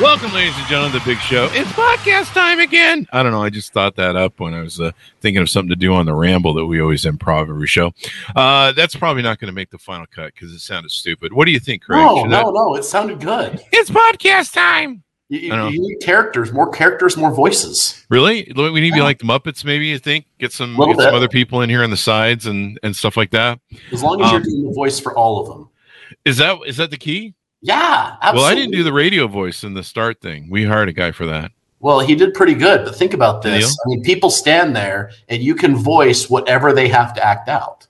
Welcome, ladies and gentlemen, to the big show. It's podcast time again. I don't know. I just thought that up when I was uh, thinking of something to do on the ramble that we always improv every show. Uh, that's probably not going to make the final cut because it sounded stupid. What do you think, Craig? No, Should no, that... no. It sounded good. It's podcast time. You, you, you, need characters, more characters, more voices. Really? We need to be like the Muppets, maybe. You think get some get some other people in here on the sides and and stuff like that. As long as um, you're doing the voice for all of them. Is that is that the key? Yeah, absolutely. Well, I didn't do the radio voice in the start thing. We hired a guy for that. Well, he did pretty good, but think about this. I mean, people stand there and you can voice whatever they have to act out.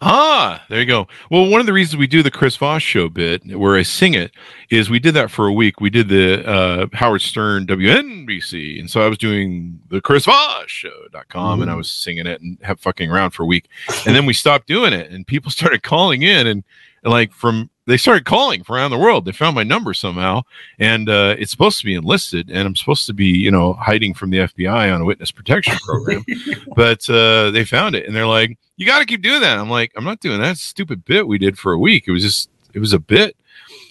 Ah, there you go. Well, one of the reasons we do the Chris Voss show bit where I sing it is we did that for a week. We did the uh, Howard Stern WNBC. And so I was doing the Chris Voss show.com mm-hmm. and I mm-hmm. was singing it and have fucking around for a week. And then we stopped doing it and people started calling in and, and like from they started calling from around the world. They found my number somehow, and uh, it's supposed to be enlisted, and I'm supposed to be, you know, hiding from the FBI on a witness protection program. but uh, they found it, and they're like, "You got to keep doing that." I'm like, "I'm not doing that stupid bit we did for a week. It was just, it was a bit."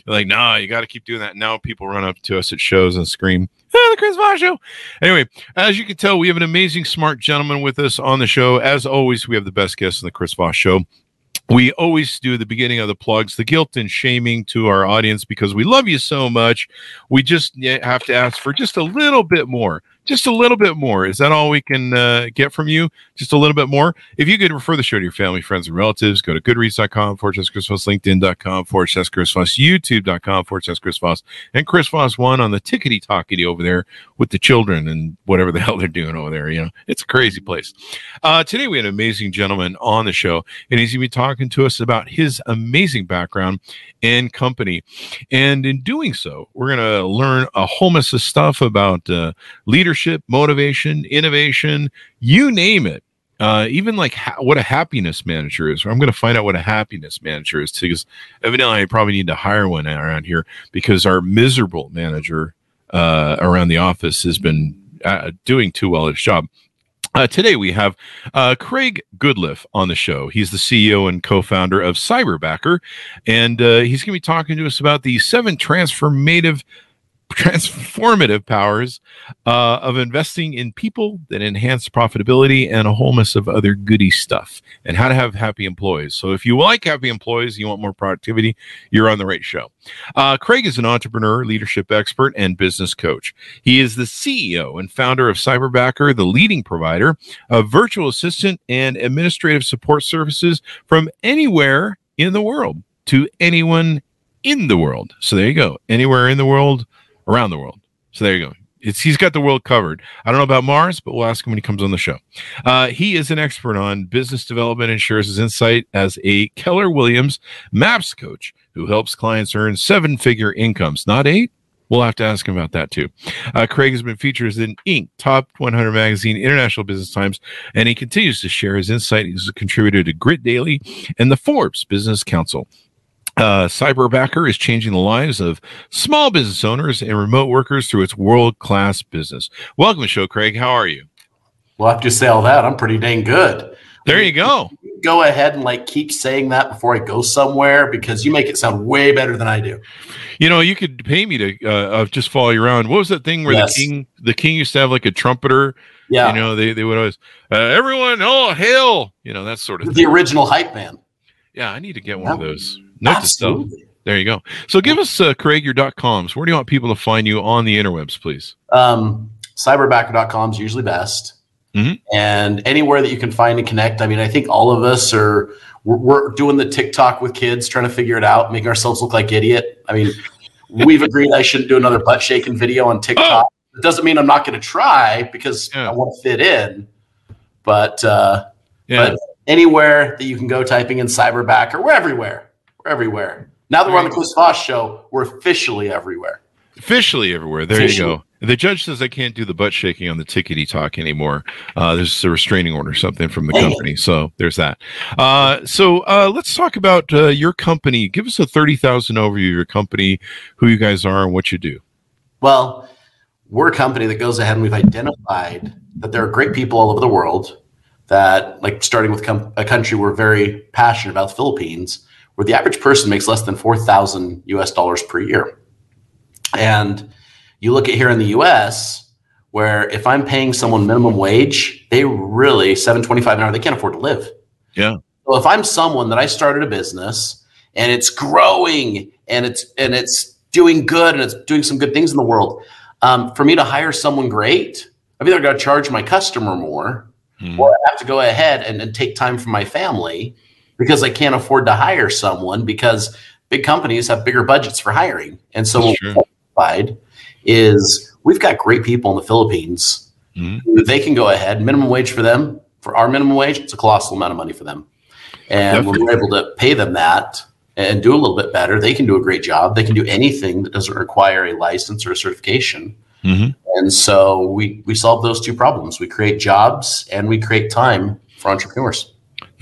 They're like, "Nah, you got to keep doing that." Now people run up to us at shows and scream, ah, "The Chris Voss Show!" Anyway, as you can tell, we have an amazing, smart gentleman with us on the show. As always, we have the best guests in the Chris Voss Show we always do the beginning of the plugs, the guilt and shaming to our audience because we love you so much. We just have to ask for just a little bit more just a little bit more. Is that all we can uh, get from you? Just a little bit more. If you could refer the show to your family, friends, and relatives, go to goodreads.com, forward Chris Voss, LinkedIn.com, forward Chris Voss, YouTube.com, forward Chris Voss, and Chris Voss one on the tickety tockety over there with the children and whatever the hell they're doing over there. You know, it's a crazy place. Uh, today we had an amazing gentleman on the show, and he's going to be talking to us about his amazing background and company. And in doing so, we're going to learn a whole mess of stuff about uh, leadership leadership, motivation, innovation, you name it. Uh, even like ha- what a happiness manager is. I'm going to find out what a happiness manager is because evidently I probably need to hire one around here because our miserable manager uh, around the office has been uh, doing too well at his job. Uh, today we have uh, Craig Goodliffe on the show. He's the CEO and co-founder of Cyberbacker, and uh, he's going to be talking to us about the seven transformative transformative powers uh, of investing in people that enhance profitability and a whole mess of other goody stuff and how to have happy employees. So if you like happy employees, you want more productivity, you're on the right show. Uh, Craig is an entrepreneur, leadership expert, and business coach. He is the CEO and founder of Cyberbacker, the leading provider of virtual assistant and administrative support services from anywhere in the world to anyone in the world. So there you go. Anywhere in the world around the world. So there you go. It's, he's got the world covered. I don't know about Mars, but we'll ask him when he comes on the show. Uh, he is an expert on business development and shares his insight as a Keller Williams MAPS coach who helps clients earn seven figure incomes, not eight. We'll have to ask him about that too. Uh, Craig has been featured in Inc., Top 100 Magazine, International Business Times, and he continues to share his insight. He's a contributor to Grit Daily and the Forbes Business Council. Uh, Cyberbacker is changing the lives of small business owners and remote workers through its world class business. Welcome to the show, Craig. How are you? Well, after you say all that, I'm pretty dang good. There you go. Go ahead and like keep saying that before I go somewhere because you make it sound way better than I do. You know, you could pay me to uh, just follow you around. What was that thing where yes. the king, the king used to have like a trumpeter? Yeah. You know, they, they would always, uh, everyone, oh, hail, you know, that sort of the thing. original hype man. Yeah, I need to get one that, of those. Note Absolutely. There you go. So give us, uh, Craig, your dot coms. Where do you want people to find you on the interwebs, please? Um, cyberbacker.com is usually best. Mm-hmm. And anywhere that you can find and connect. I mean, I think all of us are we're, we're, doing the TikTok with kids, trying to figure it out, making ourselves look like idiot. I mean, we've agreed I shouldn't do another butt shaking video on TikTok. it doesn't mean I'm not going to try because yeah. I want to fit in. But uh, yeah. but anywhere that you can go, typing in cyberbacker, we're everywhere. We're everywhere. Now that we're on the Chris Voss show, we're officially everywhere. Officially everywhere. There officially. you go. The judge says I can't do the butt shaking on the tickety talk anymore. Uh, there's a restraining order, something from the company. So there's that. Uh, so uh, let's talk about uh, your company. Give us a 30,000 overview of your company, who you guys are, and what you do. Well, we're a company that goes ahead and we've identified that there are great people all over the world that, like starting with com- a country we're very passionate about, the Philippines, where the average person makes less than 4,000 US dollars per year. And you look at here in the US, where if I'm paying someone minimum wage, they really 725 an hour, they can't afford to live. Yeah. So if I'm someone that I started a business and it's growing and it's and it's doing good and it's doing some good things in the world, um, for me to hire someone great, I've either got to charge my customer more mm. or I have to go ahead and, and take time from my family because I can't afford to hire someone because big companies have bigger budgets for hiring. And so what we find is we've got great people in the Philippines. Mm-hmm. They can go ahead, minimum wage for them. For our minimum wage, it's a colossal amount of money for them. And Definitely. when we're able to pay them that and do a little bit better, they can do a great job. They can do anything that doesn't require a license or a certification. Mm-hmm. And so we we solve those two problems. We create jobs and we create time for entrepreneurs.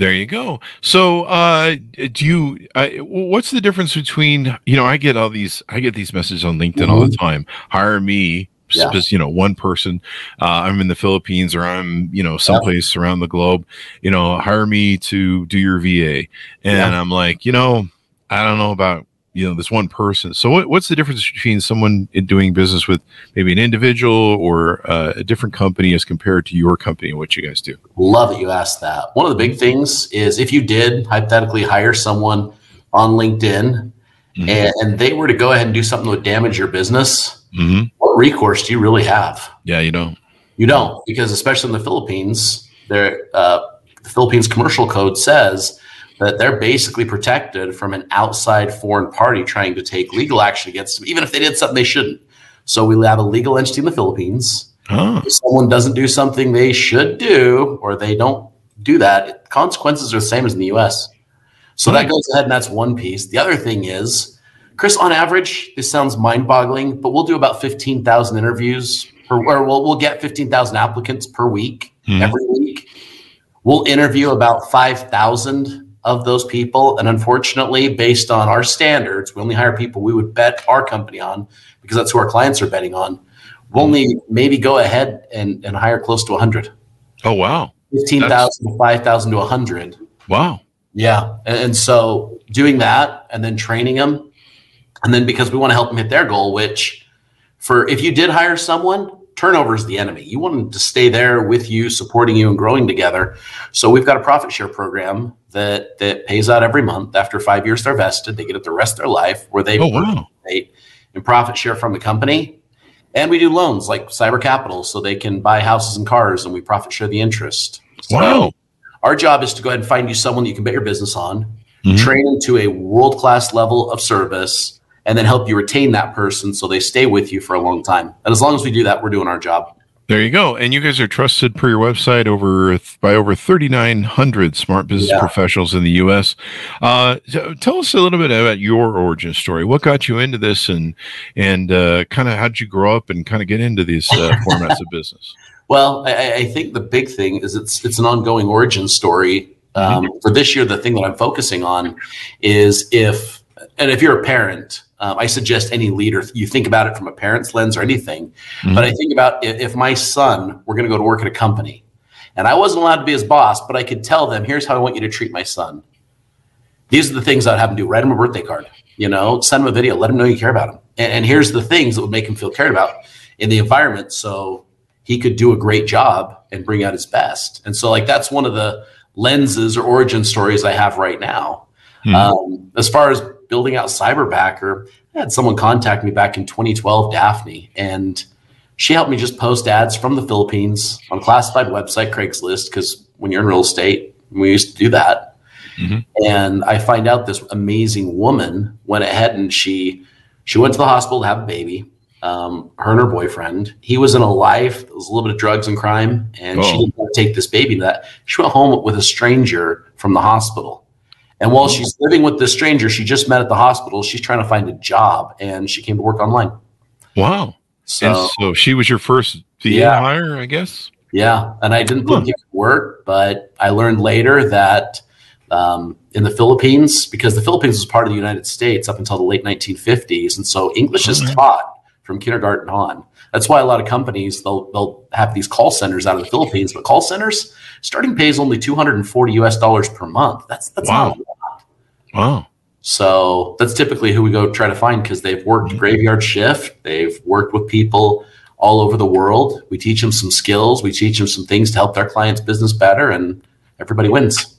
There you go. So, uh, do you? Uh, what's the difference between you know? I get all these. I get these messages on LinkedIn mm-hmm. all the mm-hmm. time. Hire me. Yeah. You know, one person. Uh, I'm in the Philippines, or I'm you know someplace yeah. around the globe. You know, hire me to do your VA, and yeah. I'm like, you know, I don't know about you know this one person. So what, what's the difference between someone doing business with maybe an individual or uh, a different company as compared to your company and what you guys do? Love that you asked that. One of the big things is if you did hypothetically hire someone on linkedin mm-hmm. and, and, they were to go ahead and do something that would damage your business mm-hmm. what recourse do you really have? Yeah you don't. You don't because especially in the philippines there uh, the philippines commercial code says that they're basically protected from an outside foreign party trying to take legal action against them, even if they did something they shouldn't. So we have a legal entity in the Philippines. Huh. If someone doesn't do something they should do, or they don't do that, consequences are the same as in the US. So that goes ahead, and that's one piece. The other thing is, Chris, on average, this sounds mind boggling, but we'll do about 15,000 interviews, per, or we'll, we'll get 15,000 applicants per week, mm-hmm. every week. We'll interview about 5,000 of those people. And unfortunately, based on our standards, we only hire people we would bet our company on because that's who our clients are betting on. We'll only maybe go ahead and, and hire close to 100. Oh, wow. 15,000 to 5,000 to 100. Wow. Yeah. And, and so doing that and then training them. And then because we want to help them hit their goal, which for if you did hire someone, turnover is the enemy. You want them to stay there with you, supporting you and growing together. So we've got a profit share program that that pays out every month. After five years, they're vested. They get it the rest of their life, where they oh, wow. in profit share from the company. And we do loans like cyber capital, so they can buy houses and cars, and we profit share the interest. So wow! Our job is to go ahead and find you someone that you can bet your business on, mm-hmm. train them to a world class level of service, and then help you retain that person so they stay with you for a long time. And as long as we do that, we're doing our job. There you go. And you guys are trusted per your website over by over 3,900 smart business yeah. professionals in the U.S. Uh, tell us a little bit about your origin story. What got you into this, and and uh, kind of how did you grow up and kind of get into these uh, formats of business? Well, I, I, think the big thing is it's it's an ongoing origin story. Um, mm-hmm. For this year, the thing that I'm focusing on is if and if you're a parent um, I suggest any leader, you think about it from a parent's lens or anything. Mm-hmm. But I think about if, if my son were going to go to work at a company and I wasn't allowed to be his boss, but I could tell them, here's how I want you to treat my son. These are the things I'd have him do. Write him a birthday card, you know, send him a video, let him know you care about him. And, and here's the things that would make him feel cared about in the environment. So he could do a great job and bring out his best. And so like, that's one of the lenses or origin stories I have right now. Mm-hmm. Um, as far as building out Cyberbacker, I had someone contact me back in 2012, Daphne, and she helped me just post ads from the Philippines on classified website Craigslist because when you're in real estate, we used to do that. Mm-hmm. And I find out this amazing woman went ahead and she she went to the hospital to have a baby. um, her and her boyfriend. He was in a life, there was a little bit of drugs and crime, and she Oh. didn't want to take this baby to that. She went home with a stranger from the hospital. And while she's living with this stranger she just met at the hospital, she's trying to find a job and she came to work online. Wow. So, and so she was your first VA Yeah. hire, I guess. yeah. And I didn't Huh. think it would work, but I learned later that um, in the Philippines, because the Philippines was part of the United States up until the late 1950s. And so English is Okay. taught from kindergarten on. That's why a lot of companies they'll they'll have these call centers out of the Philippines, but call centers starting pay is only 240 US dollars per month. That's that's Wow. not a lot. Wow. So that's typically who we go try to find because they've worked mm-hmm. graveyard shift, they've worked with people all over the world. We teach them some skills, we teach them some things to help their clients' business better, and everybody wins.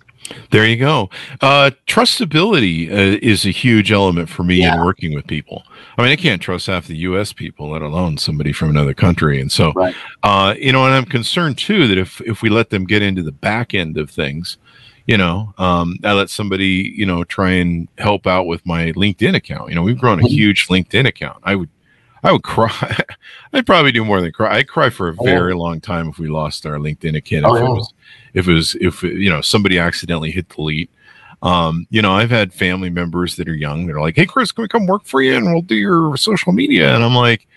There you go. Uh, trustability uh, is a huge element for me in working with people. I mean, I can't trust half the U.S. people, let alone somebody from another country. And so, Right. uh, you know, and I'm concerned too that if if we let them get into the back end of things, you know, um, I let somebody, you know, try and help out with my LinkedIn account. You know, we've grown a Mhm. huge LinkedIn account. I would. I would cry. I'd probably do more than cry. I'd cry for a Oh, yeah. very long time if we lost our LinkedIn account. Oh, if yeah. it was, if it was, if you know, somebody accidentally hit delete. Um, you know, I've had family members that are young that are like, "Hey, Chris, can we come work for you and we'll do your social media?" And I'm like,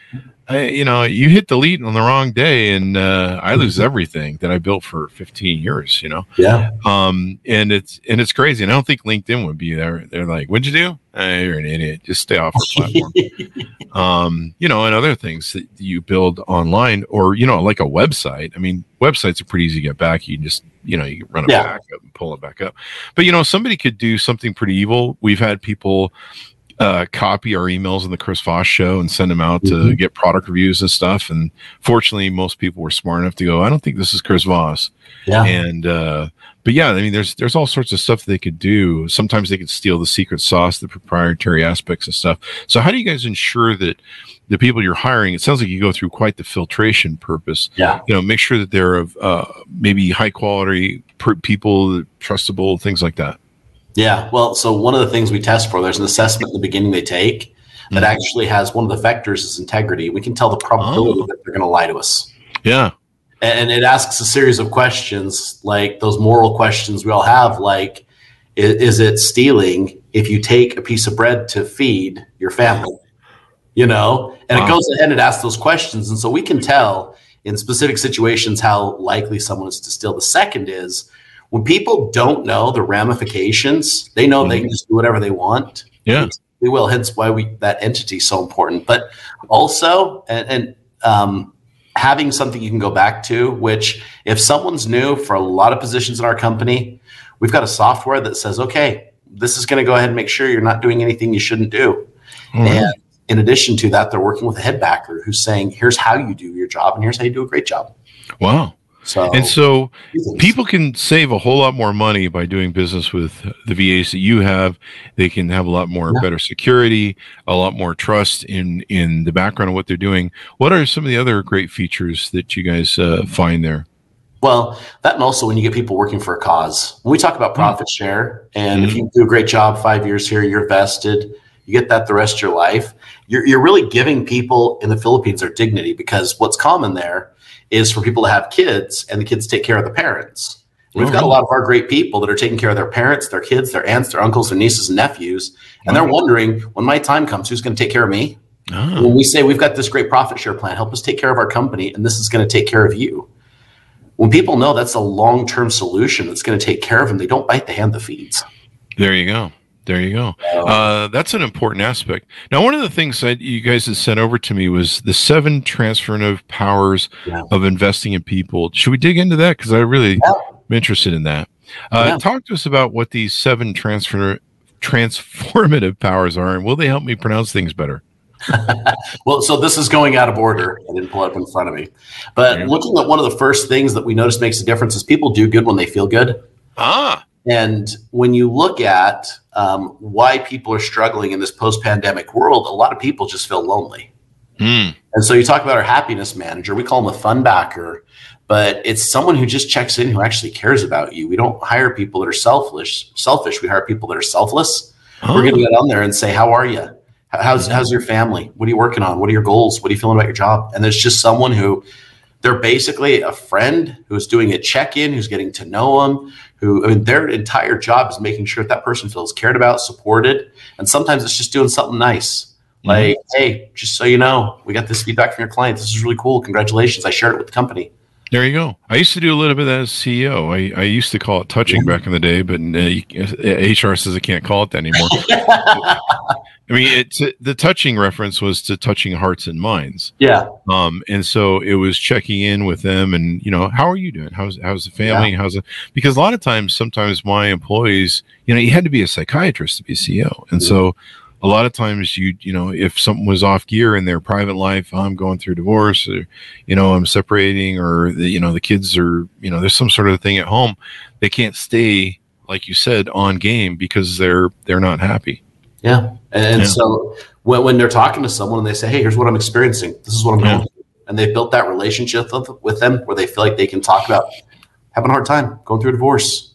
I, you know, you hit delete on the wrong day, and uh, I lose everything that I built for 15 years. You know, Yeah. um, and it's and it's crazy. And I don't think LinkedIn would be there. They're like, "What'd you do? Uh, you're an idiot. Just stay off the platform." um, you know, and other things that you build online, or you know, like a website. I mean, websites are pretty easy to get back. You can just you know, you can run it Yeah. back up and pull it back up. But you know, somebody could do something pretty evil. We've had people uh, copy our emails in the Chris Voss show and send them out to Mhm. get product reviews and stuff. And fortunately, most people were smart enough to go, "I don't think this is Chris Voss." yeah. and uh but yeah i mean there's there's all sorts of stuff they could do sometimes they could steal the secret sauce the proprietary aspects and stuff so how do you guys ensure that the people you're hiring it sounds like you go through quite the filtration purpose Yeah. you know make sure that they're of uh maybe high quality per- people trustable things like that Yeah. Well, so one of the things we test for, there's an assessment in the beginning they take that Mhm. actually has one of the vectors is integrity. We can tell the probability Oh. that they're going to lie to us. yeah And it asks a series of questions, like those moral questions we all have, like, is, is it stealing if you take a piece of bread to feed your family? You know, and Wow. it goes ahead and asks those questions. And so we can tell in specific situations how likely someone is to steal. The second is when people don't know the ramifications, they know they can just do whatever they want. yeah We will. Hence why we that entity is so important. But also, and, and um, having something you can go back to. Which, if someone's new for a lot of positions in our company, we've got a software that says, okay, this is going to go ahead and make sure you're not doing anything you shouldn't do. Right. And in addition to that, they're working with a head backer who's saying, here's how you do your job, and here's how you do a great job. wow So, and so people can save a whole lot more money by doing business with the VAs that you have. They can have a lot more Yeah. better security, a lot more trust in in the background of what they're doing. What are some of the other great features that you guys uh, find there? Well, that and also when you get people working for a cause. When we talk about profit share, and if Mhm. you do a great job five years here, you're vested, you get that the rest of your life. You're, you're really giving people in the Philippines their dignity because what's common there is for people to have kids and the kids take care of the parents. And we've Oh, got a lot of our great people that are taking care of their parents, their kids, their aunts, their uncles, their nieces, and nephews. And they're wondering when my time comes, who's going to take care of me? Ah, when we say we've got this great profit share plan, help us take care of our company, and this is going to take care of you. When people know that's a long term solution that's going to take care of them, they don't bite the hand that feeds. there you go. There you go. Uh, that's an important aspect. Now, one of the things that you guys had sent over to me was the seven transformative powers Yeah. of investing in people. Should we dig into that? Because I really Yeah. am interested in that. Uh, Yeah. Talk to us about what these seven transfer transformative powers are, and will they help me pronounce things better? Well, so this is going out of order. I didn't pull it up in front of me. But looking at one of the first things that we notice makes a difference is people do good when they feel good. Ah, And when you look at um, why people are struggling in this post pandemic world, a lot of people just feel lonely. hmm. And so you talk about our happiness manager. We call them a fun backer, but it's someone who just checks in, who actually cares about you. We don't hire people that are selfish. Selfish. We hire people that are selfless. Oh, We're going to get on there and say, "How are you? How's how's your family? What are you working on? What are your goals? What are you feeling about your job? And there's just someone who they're basically a friend who's doing a check-in, who's getting to know them, who I mean, their entire job is making sure that, that person feels cared about, supported, and sometimes it's just doing something nice. Mm-hmm. Like, mm-hmm. hey, just so you know, we got this feedback from your client. This is really cool. Congratulations. I shared it with the company. There you go. I used to do a little bit of that as CEO. I, I used to call it touching back in the day, but uh, HR says I can't call it that anymore. I mean, it's the touching reference was to touching hearts and minds. Yeah. Um, and so it was checking in with them, and you know, how are you doing? How's how's the family? Yeah. How's it? Because a lot of times, sometimes my employees, you know, you had to be a psychiatrist to be CEO, and so a lot of times you you know if something was off gear in their private life oh, i'm going through divorce or you know i'm separating or the, you know the kids are you know there's some sort of thing at home they can't stay like you said on game because they're they're not happy yeah and yeah. so when, when they're talking to someone and they say hey here's what i'm experiencing this is what i'm yeah. going through and they've built that relationship with them where they feel like they can talk about having a hard time going through a divorce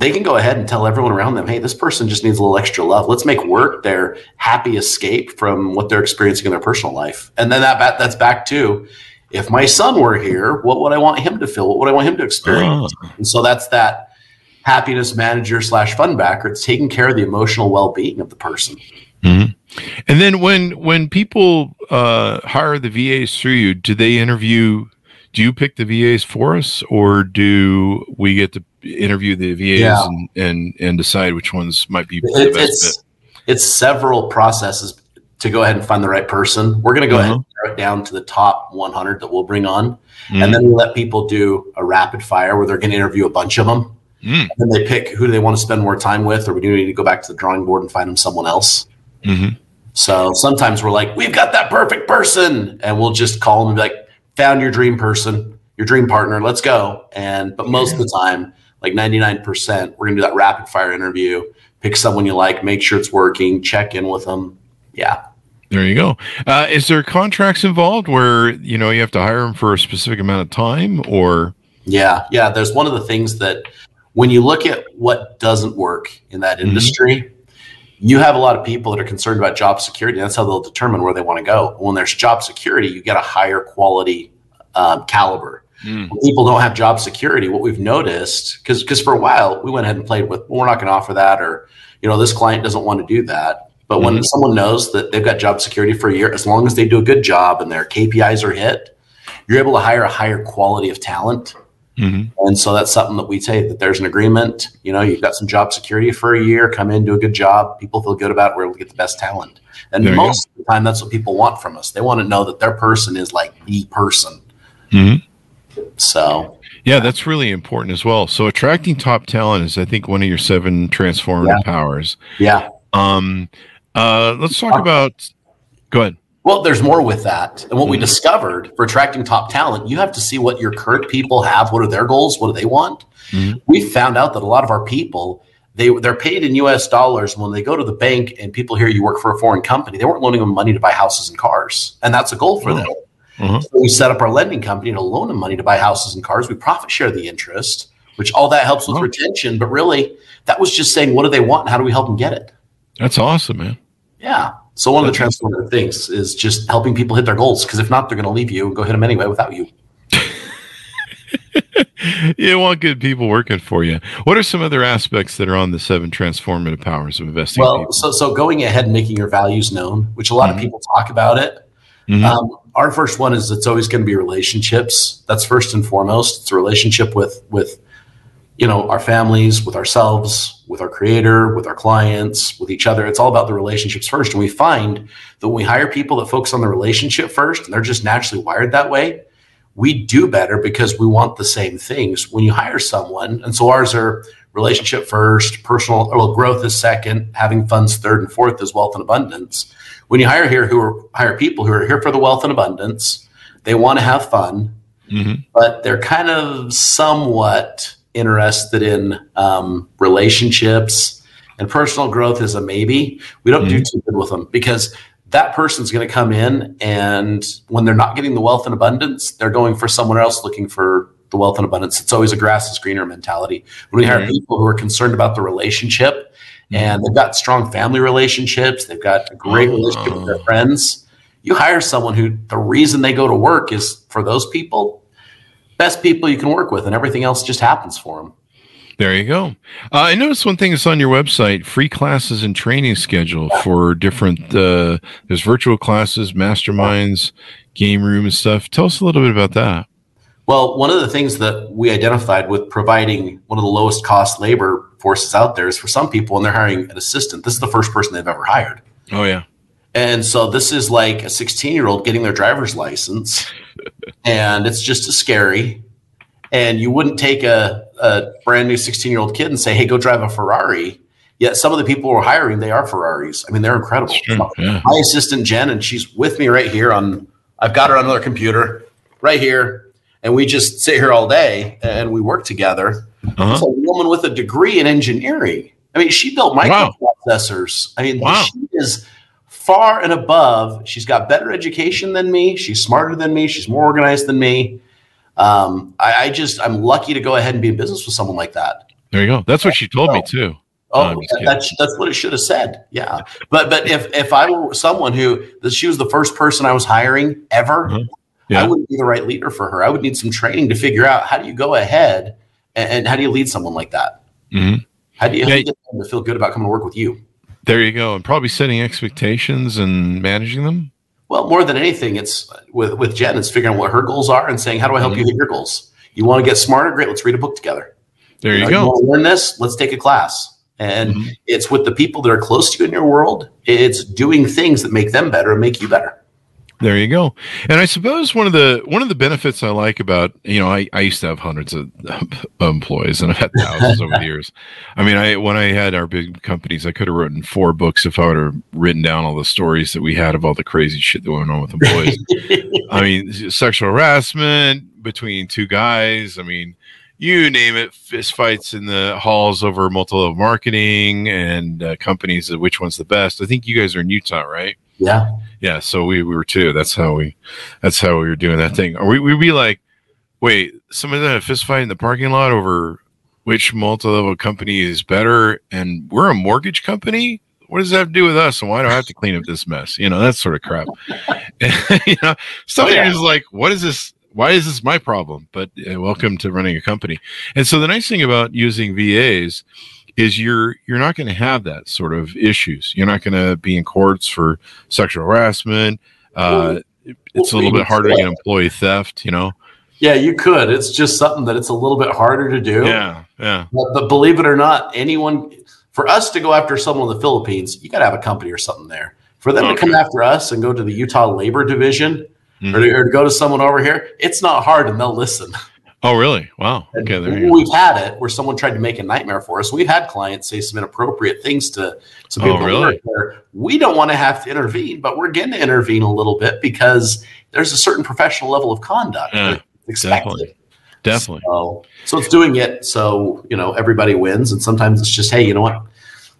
they can go ahead and tell everyone around them, hey, this person just needs a little extra love. Let's make work their happy escape from what they're experiencing in their personal life. And then that that's back to if my son were here, what would I want him to feel? What would I want him to experience? Oh. And so that's that happiness manager slash fun backer. It's taking care of the emotional well being of the person. Mm-hmm. And then when when people uh, hire the VAs through you, do they interview? Do you pick the VAs for us, or do we get to interview the VAs yeah. and, and, and decide which ones might be the it, best it's, fit. It's several processes to go ahead and find the right person. We're going to go uh-huh. ahead and narrow it down to the top 100 that we'll bring on, mm. and then we let people do a rapid fire where they're going to interview a bunch of them. Mm. And then they pick who do they want to spend more time with, or we do need to go back to the drawing board and find them someone else. Mm-hmm. So sometimes we're like, we've got that perfect person, and we'll just call them and be like, found your dream person, your dream partner, let's go. And but most yeah. of the time, like 99%. We're going to do that rapid fire interview, pick someone you like, make sure it's working, check in with them. Yeah. There you go. Uh, is there contracts involved where, you know, you have to hire them for a specific amount of time or? Yeah. Yeah. There's one of the things that when you look at what doesn't work in that mm-hmm. industry, mm-hmm. you have a lot of people that are concerned about job security. That's how they'll determine where they want to go. When there's job security, you get a higher quality um, caliber. Mm. People don't have job security. What we've noticed, because because for a while we went ahead and played with, well, we're not going to offer that, or you know, this client doesn't want to do that. But mm-hmm. when someone knows that they've got job security for a year, as long as they do a good job and their KPIs are hit, you're able to hire a higher quality of talent. Mm-hmm. And so that's something that we say that there's an agreement. You know, you've got some job security for a year, come in, do a good job. People feel good about it. We're able to get the best talent. And there most of the time, that's what people want from us. They want to know that their person is like the person. Mm-hmm. So yeah, that's really important as well. So attracting top talent is, I think, one of your seven transformative yeah. powers. Yeah. Um. Uh. Let's talk uh, about. Go ahead. Well, there's more with that. And what mm-hmm. we discovered for attracting top talent, you have to see what your current people have. What are their goals? What do they want? Mm-hmm. We found out that a lot of our people they they're paid in U.S. dollars. When they go to the bank and people hear you work for a foreign company, they weren't loaning them money to buy houses and cars, and that's a goal for them. Mm-hmm. So we set up our lending company to loan them money to buy houses and cars. We profit share the interest, which all that helps with oh. retention. But really, that was just saying, what do they want and how do we help them get it? That's awesome, man. Yeah. So one of the transformative things is just helping people hit their goals because if not, they're going to leave you and go hit them anyway without you. you want good people working for you. What are some other aspects that are on the seven transformative powers of investing? Well, people? so so going ahead and making your values known, which a lot mm-hmm. of people talk about it. Mm-hmm. Um, our first one is it's always going to be relationships. That's first and foremost. It's a relationship with with you know our families, with ourselves, with our creator, with our clients, with each other. It's all about the relationships first. And we find that when we hire people that focus on the relationship first, and they're just naturally wired that way, we do better because we want the same things. When you hire someone, and so ours are relationship first, personal well, growth is second, having funds third, and fourth is wealth and abundance when you hire here who are hire people who are here for the wealth and abundance, they want to have fun, mm-hmm. but they're kind of somewhat interested in um, relationships and personal growth is a maybe. We don't mm-hmm. do too good with them because that person's going to come in and when they're not getting the wealth and abundance, they're going for someone else looking for the wealth and abundance. It's always a grass is greener mentality. When we hire mm-hmm. people who are concerned about the relationship and they've got strong family relationships. They've got a great Oh. relationship with their friends. You hire someone who the reason they go to work is for those people, best people you can work with, and everything else just happens for them. There you go. Uh, I noticed one thing that's on your website: free classes and training schedule for different. Uh, there's virtual classes, masterminds, game room, and stuff. Tell us a little bit about that. Well, one of the things that we identified with providing one of the lowest cost labor forces out there is for some people when they're hiring an assistant, this is the first person they've ever hired. Oh yeah, And so this is like a 16 year old getting their driver's license, and it's just as scary. And you wouldn't take a, a brand new 16 year old kid and say, hey, go drive a Ferrari. Yet some of the people we're hiring, they are Ferraris. I mean, they're incredible. True. Yeah. My assistant, Jen, and she's with me right here on, I've got her on another computer right here. And we just sit here all day and we work together. Uh-huh. It's a woman with a degree in engineering. I mean, she built Wow. microprocessors. I mean, Wow. she is far and above. She's got better education than me. She's smarter than me. She's more organized than me. Um, I, I just, I'm lucky to go ahead and be in business with someone like that. There you go. That's what she told me too. Oh, I'm just kidding. that's that's what it should have said. Yeah, but but if if I were someone who that she was the first person I was hiring ever, Mhm. Yeah. I wouldn't be the right leader for her. I would need some training to figure out how do you go ahead and, and how do you lead someone like that. hmm How do you, how do you get them to feel good about coming to work with you? There you go. And probably setting expectations and managing them. Well, more than anything, it's with with Jen. It's figuring out what her goals are and saying, how do I help you hit your goals? You want to get smarter? Great. Let's read a book together. There you know, go. want to learn this? Let's take a class. And Mhm. it's with the people that are close to you in your world. It's doing things that make them better and make you better. There you go. And I suppose one of the one of the benefits I like about you know I, I used to have hundreds of employees and I've had thousands over the years. I mean, I when I had our big companies, I could have written four books if I would have written down all the stories that we had of all the crazy shit that went on with employees. I mean, sexual harassment between two guys. I mean, you name it, fist fights in the halls over multi-level marketing and uh, companies. Which one's the best? I think you guys are in Utah, right? yeah. Yeah, so we, we were too. That's how we that's how we were doing that thing. Or we we'd be like, wait, somebody had a fist fight in the parking lot over which multi-level company is better, and we're a mortgage company. What does that have to do with us? And why do I have to clean up this mess? You know, that sort of crap. you know, stuff Oh, yeah. just like, what is this? Why is this my problem? But uh, welcome to running a company. And so the nice thing about using VAs is you're you're not going to have that sort of issues. You're not going to be in courts for sexual harassment. Uh, it's a little bit harder to get employee theft. You know. Yeah, you could. It's just something that it's a little bit harder to do. Yeah, yeah, But, but believe it or not, anyone for us to go after someone in the Philippines, you got to have a company or something there. For them Okay. to come after us and go to the Utah Labor Division Mhm. or, to, or to go to someone over here, it's not hard and they'll listen. Oh, really? Wow. Okay, there you go. We've had it where someone tried to make a nightmare for us. We've had clients say some inappropriate things to some Oh, people. that really? We don't want to have to intervene, but we're getting to intervene a little bit because there's a certain professional level of conduct Yeah, expected. definitely. Definitely. So, so it's doing it so you know everybody wins, and sometimes it's just hey, you know what?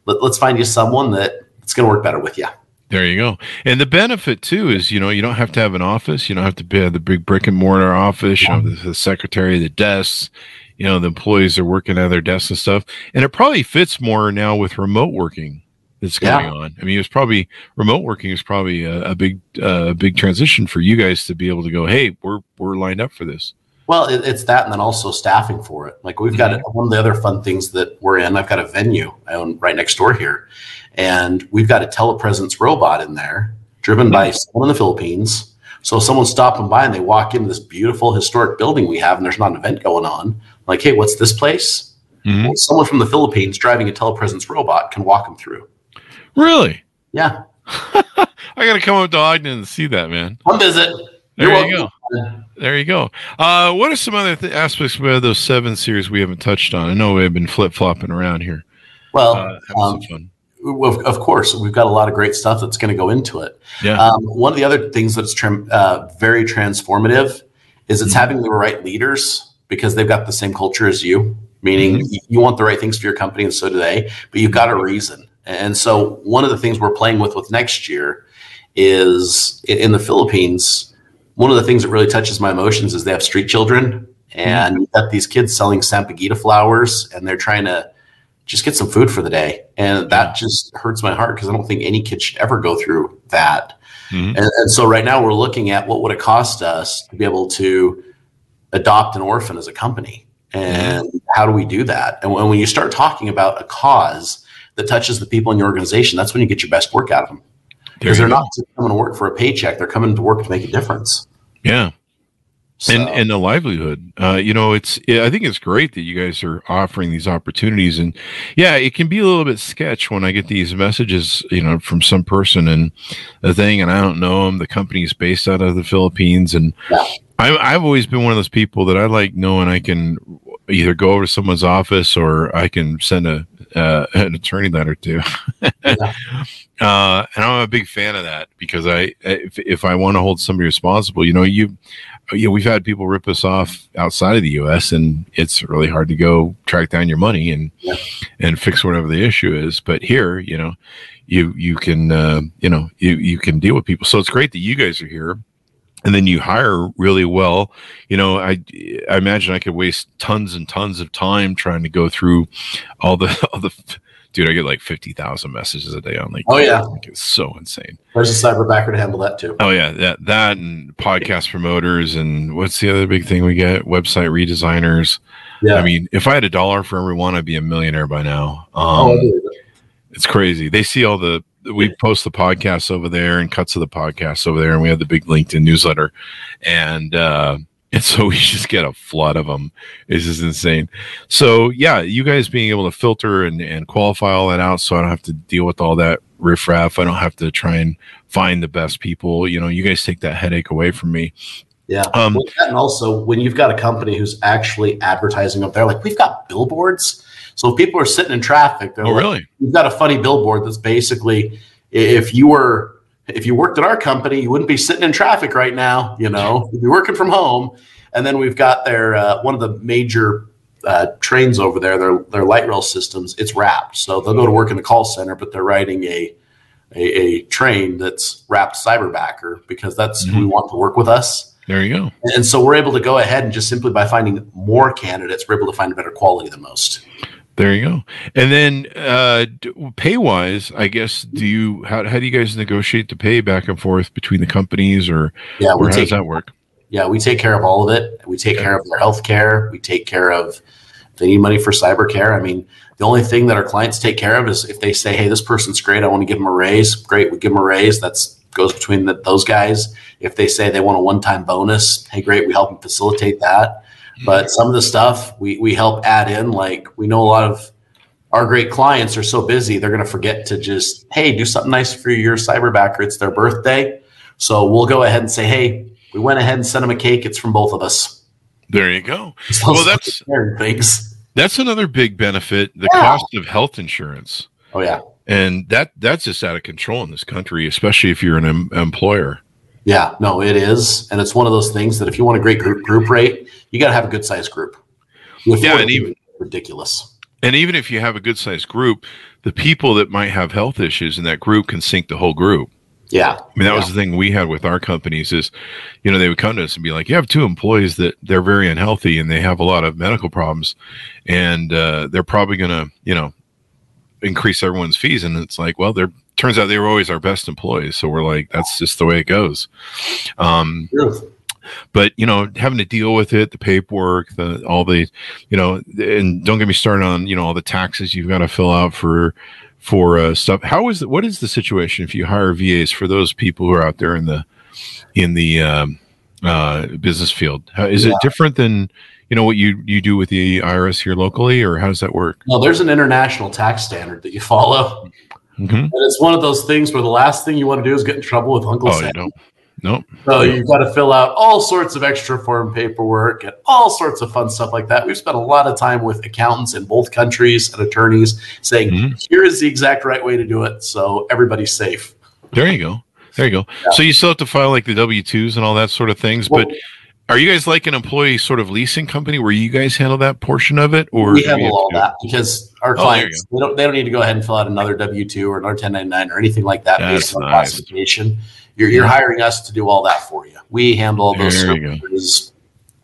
Let, let's find you someone that it's going to work better with you. There you go. And the benefit too is, you know, you don't have to have an office. You don't have to be the big brick and mortar office. You know, the, the secretary, the desks. You know, the employees are working at their desks and stuff. And it probably fits more now with remote working that's going Yeah. on. I mean, it's probably remote working is probably a, a big, uh, big transition for you guys to be able to go, hey, we're we're lined up for this. Well, it, it's that, and then also staffing for it. Like we've got one of the other fun things that we're in. I've got a venue I own right next door here, and we've got a telepresence robot in there, driven by someone in the Philippines. So if someone's stopping by and they walk into this beautiful historic building we have, and there's not an event going on, like, hey, what's this place? Mhm. Well, someone from the Philippines driving a telepresence robot can walk them through. Really? Yeah, I got to come up to Ogden and see that, man. come visit. There You're you go. There you go. Uh, what are some other th- aspects of those seven series we haven't touched on? I know we've been flip flopping around here. Well, Uh, um, some fun. Of, of course, we've got a lot of great stuff that's going to go into it. Yeah. Um, one of the other things that's uh, very transformative is it's Mhm. having the right leaders because they've got the same culture as you, meaning Mhm. you want the right things for your company, and so do they. But you've got a reason. And so, one of the things we're playing with with next year is in the Philippines. One of the things that really touches my emotions is they have street children, and you've got these kids selling sampaguita flowers, and they're trying to just get some food for the day. And that just hurts my heart because I don't think any kid should ever go through that. Mm-hmm. And, and so right now we're looking at what would it cost us to be able to adopt an orphan as a company and mm-hmm. how do we do that? And when, when you start talking about a cause that touches the people in your organization, that's when you get your best work out of them. Because they're go. not coming to work for a paycheck; they're coming to work to make a difference. Yeah, so. and and the livelihood. Uh, you know, it's I think it's great that you guys are offering these opportunities, and yeah, it can be a little bit sketch when I get these messages, you know, from some person and the thing, and I don't know them. The company is based out of the Philippines, and yeah. I, I've always been one of those people that I like knowing I can either go over to someone's office or I can send a uh, an attorney letter to. yeah. uh, and I'm a big fan of that because I, if, if I want to hold somebody responsible, you know, you, you know, we've had people rip us off outside of the U.S. and it's really hard to go track down your money and yeah. and fix whatever the issue is. But here, you know, you you can uh, you know you you can deal with people. So it's great that you guys are here and then you hire really well you know i i imagine i could waste tons and tons of time trying to go through all the all the dude i get like 50,000 messages a day on like oh yeah. like, it's so insane. There's a cyberbacker to handle that too? Oh yeah that that and podcast promoters and what's the other big thing we get? Website redesigners. Yeah. I mean if i had a dollar for every one i'd be a millionaire by now. Um, oh, it's crazy. They see all the we post the podcasts over there and cuts of the podcasts over there, and we have the big LinkedIn newsletter, and uh, and so we just get a flood of them. It's just insane. So yeah, you guys being able to filter and, and qualify all that out, so I don't have to deal with all that riffraff. I don't have to try and find the best people. You know, you guys take that headache away from me. Yeah. Um, and also, when you've got a company who's actually advertising up there, like we've got billboards so if people are sitting in traffic, they're oh, like, really? We've got a funny billboard that's basically if you were if you worked at our company, you wouldn't be sitting in traffic right now. You know, you'd be working from home. And then we've got their uh, one of the major uh, trains over there, their their light rail systems. It's wrapped, so they'll go to work in the call center, but they're riding a a, a train that's wrapped cyberbacker because that's mm-hmm. who we want to work with us. There you go. And so we're able to go ahead and just simply by finding more candidates, we're able to find a better quality than most. There you go. And then uh, pay wise, I guess, do you how, how do you guys negotiate the pay back and forth between the companies or, yeah, or how take, does that work? Yeah, we take care of all of it. We take care of their health care. We take care of if they need money for cyber care. I mean, the only thing that our clients take care of is if they say, hey, this person's great, I want to give them a raise. Great, we give them a raise. That's goes between the, those guys. If they say they want a one time bonus, hey, great, we help them facilitate that. But some of the stuff we, we help add in, like we know a lot of our great clients are so busy, they're going to forget to just, hey, do something nice for your cyberbacker. It's their birthday. So we'll go ahead and say, hey, we went ahead and sent them a cake. It's from both of us. There you go. So well, that's things. That's another big benefit: the yeah. cost of health insurance. Oh yeah, and that that's just out of control in this country, especially if you're an em- employer. Yeah, no, it is, and it's one of those things that if you want a great group group rate, you got to have a good sized group. yeah, and even ridiculous. And even if you have a good sized group, the people that might have health issues in that group can sink the whole group. Yeah. I mean, that yeah. was the thing we had with our companies is, you know, they would come to us and be like, you have two employees that they're very unhealthy and they have a lot of medical problems and uh, they're probably going to, you know, increase everyone's fees. And it's like, well, they're, turns out they were always our best employees. So we're like, that's just the way it goes. Um, but you know having to deal with it the paperwork the all the you know and don't get me started on you know all the taxes you've got to fill out for for uh, stuff how is it what is the situation if you hire vas for those people who are out there in the in the um, uh, business field how, is yeah. it different than you know what you you do with the irs here locally or how does that work no there's an international tax standard that you follow mm-hmm. and it's one of those things where the last thing you want to do is get in trouble with uncle oh, sam Nope. So you've got to fill out all sorts of extra form paperwork and all sorts of fun stuff like that. We've spent a lot of time with accountants in both countries and attorneys saying, mm-hmm. here is the exact right way to do it. So everybody's safe. There you go. There you go. Yeah. So you still have to file like the W 2s and all that sort of things. Well, but are you guys like an employee sort of leasing company where you guys handle that portion of it? Or we handle all that because our oh, clients, they, don't, they don't need to go ahead and fill out another W 2 or another 1099 or anything like that That's based on nice. classification. You're, you're hiring us to do all that for you. We handle all those there services.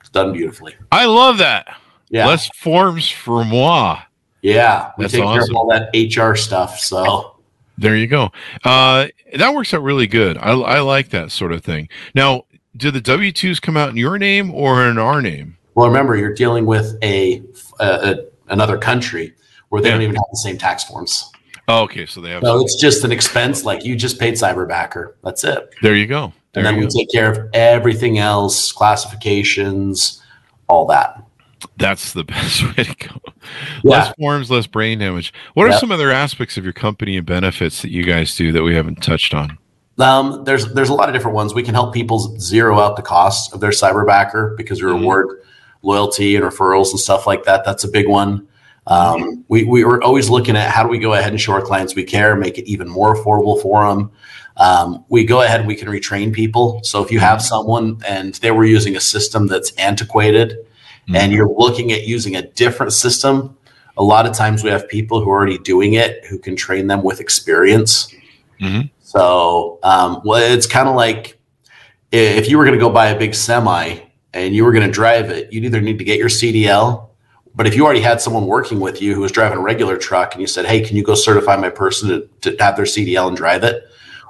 It's done beautifully. I love that. Yeah. Less forms for moi. Yeah, we That's take care of all that HR stuff. So There you go. Uh, that works out really good. I, I like that sort of thing. Now, do the W twos come out in your name or in our name? Well, remember, you're dealing with a, a, a another country where they Yeah. don't even have the same tax forms. Oh, okay, so they have. So it's just an expense, like you just paid Cyberbacker. That's it. There you go. There And then we go. take care of everything else, classifications, all that. That's the best way to go. Yeah. Less forms, less brain damage. What are some other aspects of your company and benefits that you guys do that we haven't touched on? Um, there's there's a lot of different ones. We can help people zero out the cost of their Cyberbacker because we Mhm. reward loyalty and referrals and stuff like that. That's a big one. Um, we, we were always looking at how do we go ahead and show our clients we care, make it even more affordable for them. Um, we go ahead and we can retrain people. So if you have someone and they were using a system that's antiquated and you're looking at using a different system, a lot of times we have people who are already doing it who can train them with experience. Mhm. So, um, well, it's kind of like if you were going to go buy a big semi and you were going to drive it, you'd either need to get your CDL, but if you already had someone working with you who was driving a regular truck and you said, "Hey, can you go certify my person to, to have their CDL and drive it?"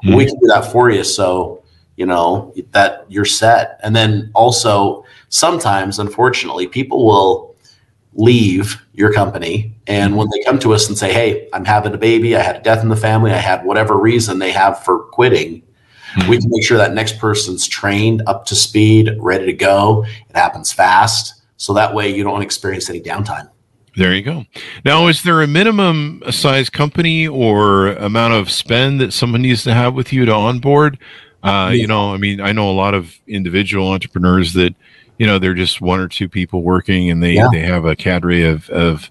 Mhm. We can do that for you. So, you know that you're set. And then also, sometimes, unfortunately, people will leave your company. And when they come to us and say hey i'm having a baby. I had a death in the family. I had whatever reason they have for quitting we can make sure that next person's trained up to speed ready to go. It happens fast. So that way you don't experience any downtime. There you go. Now, is there a minimum size company or amount of spend that someone needs to have with you to onboard? Uh, you know, I mean, I know a lot of individual entrepreneurs that, you know, they're just one or two people working, and they Yeah. they have a cadre of of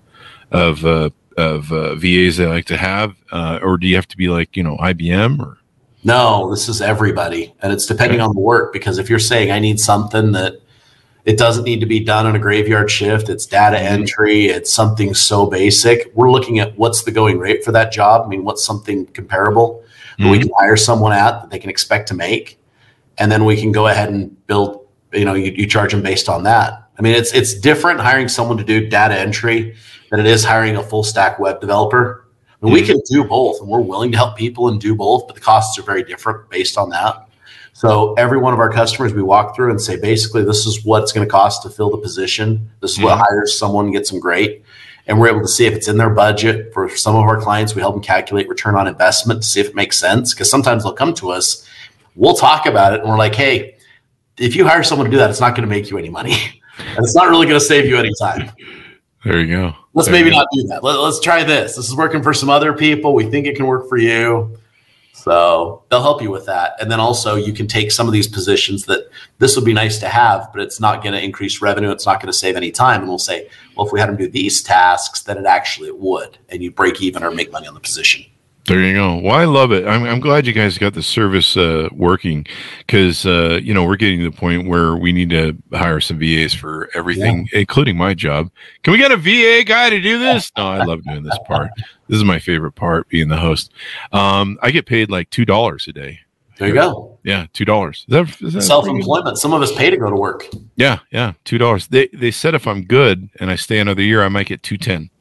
of uh, of uh, VAs they like to have, uh, or do you have to be like you know IBM or no this is everybody and it's depending Okay. on the work because if you're saying i need something that it doesn't need to be done on a graveyard shift it's data Mhm. entry it's something so basic we're looking at what's the going rate for that job i mean what's something comparable that we can hire someone at that they can expect to make and then we can go ahead and build you know you, you charge them based on that i mean it's it's different hiring someone to do data entry than it is hiring a full stack web developer I mean, we Mhm. can do both and we're willing to help people and do both but the costs are very different based on that so every one of our customers we walk through and say basically this is what it's going to cost to fill the position this is what Mhm. hires someone gets them great and we're able to see if it's in their budget. For some of our clients, we help them calculate return on investment to see if it makes sense. Because sometimes they'll come to us, we'll talk about it, and we're like, hey, if you hire someone to do that, it's not going to make you any money. and it's not really going to save you any time. There you go. Let's There maybe go. not do that. Let, let's try this. This is working for some other people. We think it can work for you. So they'll help you with that. And then also, you can take some of these positions that this would be nice to have, but it's not going to increase revenue. It's not going to save any time. And we'll say, well, if we had them do these tasks, then it actually would. And you break even or make money on the position. There you go. Well, I love it. I'm, I'm glad you guys got the service uh, working because, uh, you know, we're getting to the point where we need to hire some VAs for everything, including my job. Can we get a VA guy to do this? No, I love doing this part. This is my favorite part, being the host. Um, I get paid like $2 a day. There you go. Yeah, $2. Is that, is that? Self employment. Some of us pay to go to work. Yeah, yeah, $2. They, they said if I'm good and I stay another year, I might get 210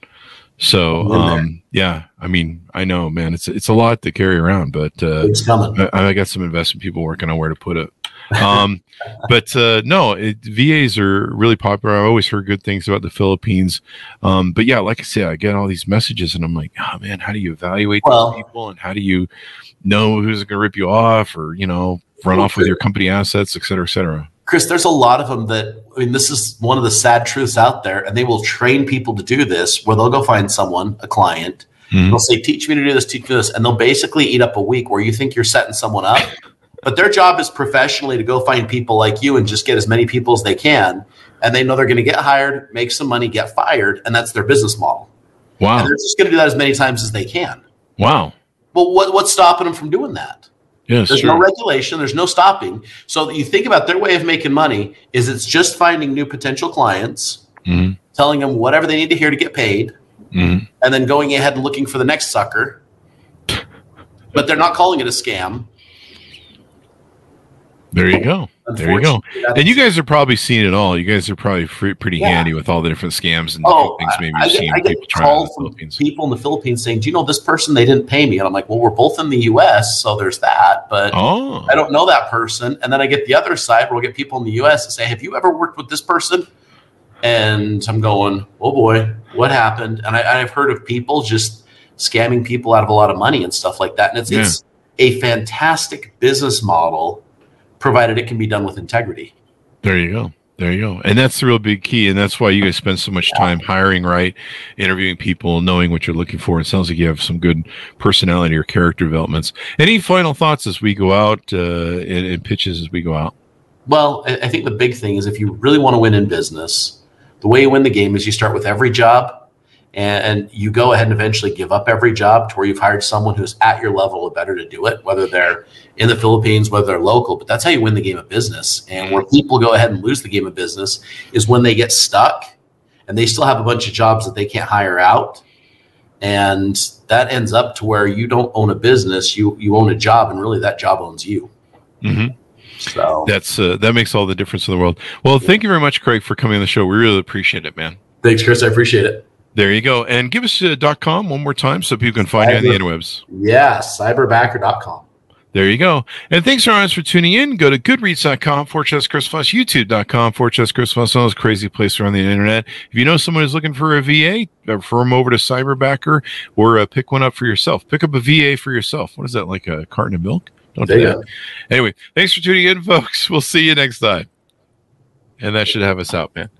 So, um, yeah, I mean, I know, man, it's it's a lot to carry around, but uh, It's coming. I, I got some investment people working on where to put it. Um, but uh, no, it, VAs are really popular. I've always heard good things about the Philippines. Um, but yeah, like I said, I get all these messages, and I'm like, oh man, how do you evaluate Well- these people, and how do you know who's going to rip you off, or you know, run off with your company assets, et cetera, et cetera. Chris, there's a lot of them that I mean, this is one of the sad truths out there, and they will train people to do this where they'll go find someone, a client, Mhm. they'll say, Teach me to do this, teach me this, and they'll basically eat up a week where you think you're setting someone up. But their job is professionally to go find people like you and just get as many people as they can. And they know they're going to get hired, make some money, get fired, and that's their business model. And Wow, they're just going to do that as many times as they can. wow, Well, what, what's stopping them from doing that? Yes, There's sure. no regulation. There's no stopping. So you think about their way of making money is it's just finding new potential clients, Mhm. telling them whatever they need to hear to get paid, Mhm. and then going ahead and looking for the next sucker. But they're not calling it a scam. There you go. There you go. And you guys are probably seeing it all. You guys are probably free, pretty yeah. handy with all the different scams and oh, things maybe you're seeing people trying in the Philippines. People in the Philippines saying, "Do you know this person? They didn't pay me." And I'm like, "Well, we're both in the U.S., so there's that." But oh. I don't know that person. And then I get the other side where we'll get people in the U.S. and say, "Have you ever worked with this person?" And I'm going, "Oh boy, what happened?" And I, have heard of people just scamming people out of a lot of money and stuff like that. And it's, yeah. it's a fantastic business model provided it can be done with integrity. There you go. There you go. And that's the real big key. And that's why you guys spend so much time hiring right, interviewing people, knowing what you're looking for. It sounds like you have some good personality or character developments. Any final thoughts as we go out uh, and, and pitches as we go out? Well, I think the big thing is if you really want to win in business, the way you win the game is you start with every job and you go ahead and eventually give up every job to where you've hired someone who's at your level or better to do it, whether they're in the Philippines, whether they're local. But that's how you win the game of business. And where people go ahead and lose the game of business is when they get stuck and they still have a bunch of jobs that they can't hire out. And that ends up to where you don't own a business, you you own a job, and really that job owns you. Mm-hmm. So that's uh, that makes all the difference in the world. Well, thank you very much, Craig, for coming on the show. We really appreciate it, man. Thanks, Chris. I appreciate it. There you go. And give us uh, .com one more time so people can find Cyber, you on the interwebs. Yeah, cyberbacker.com. There you go. And thanks, audience, for tuning in. Go to goodreads.com, Fortress Chris Voss, youtube.com, Fortress Chris Voss, all those crazy places around the internet. If you know someone who's looking for a VA, refer them over to Cyberbacker or uh, pick one up for yourself. Pick up a VA for yourself. What is that, like a carton of milk? Don't do that. Anyway, thanks for tuning in, folks. We'll see you next time. And that should have us out, man.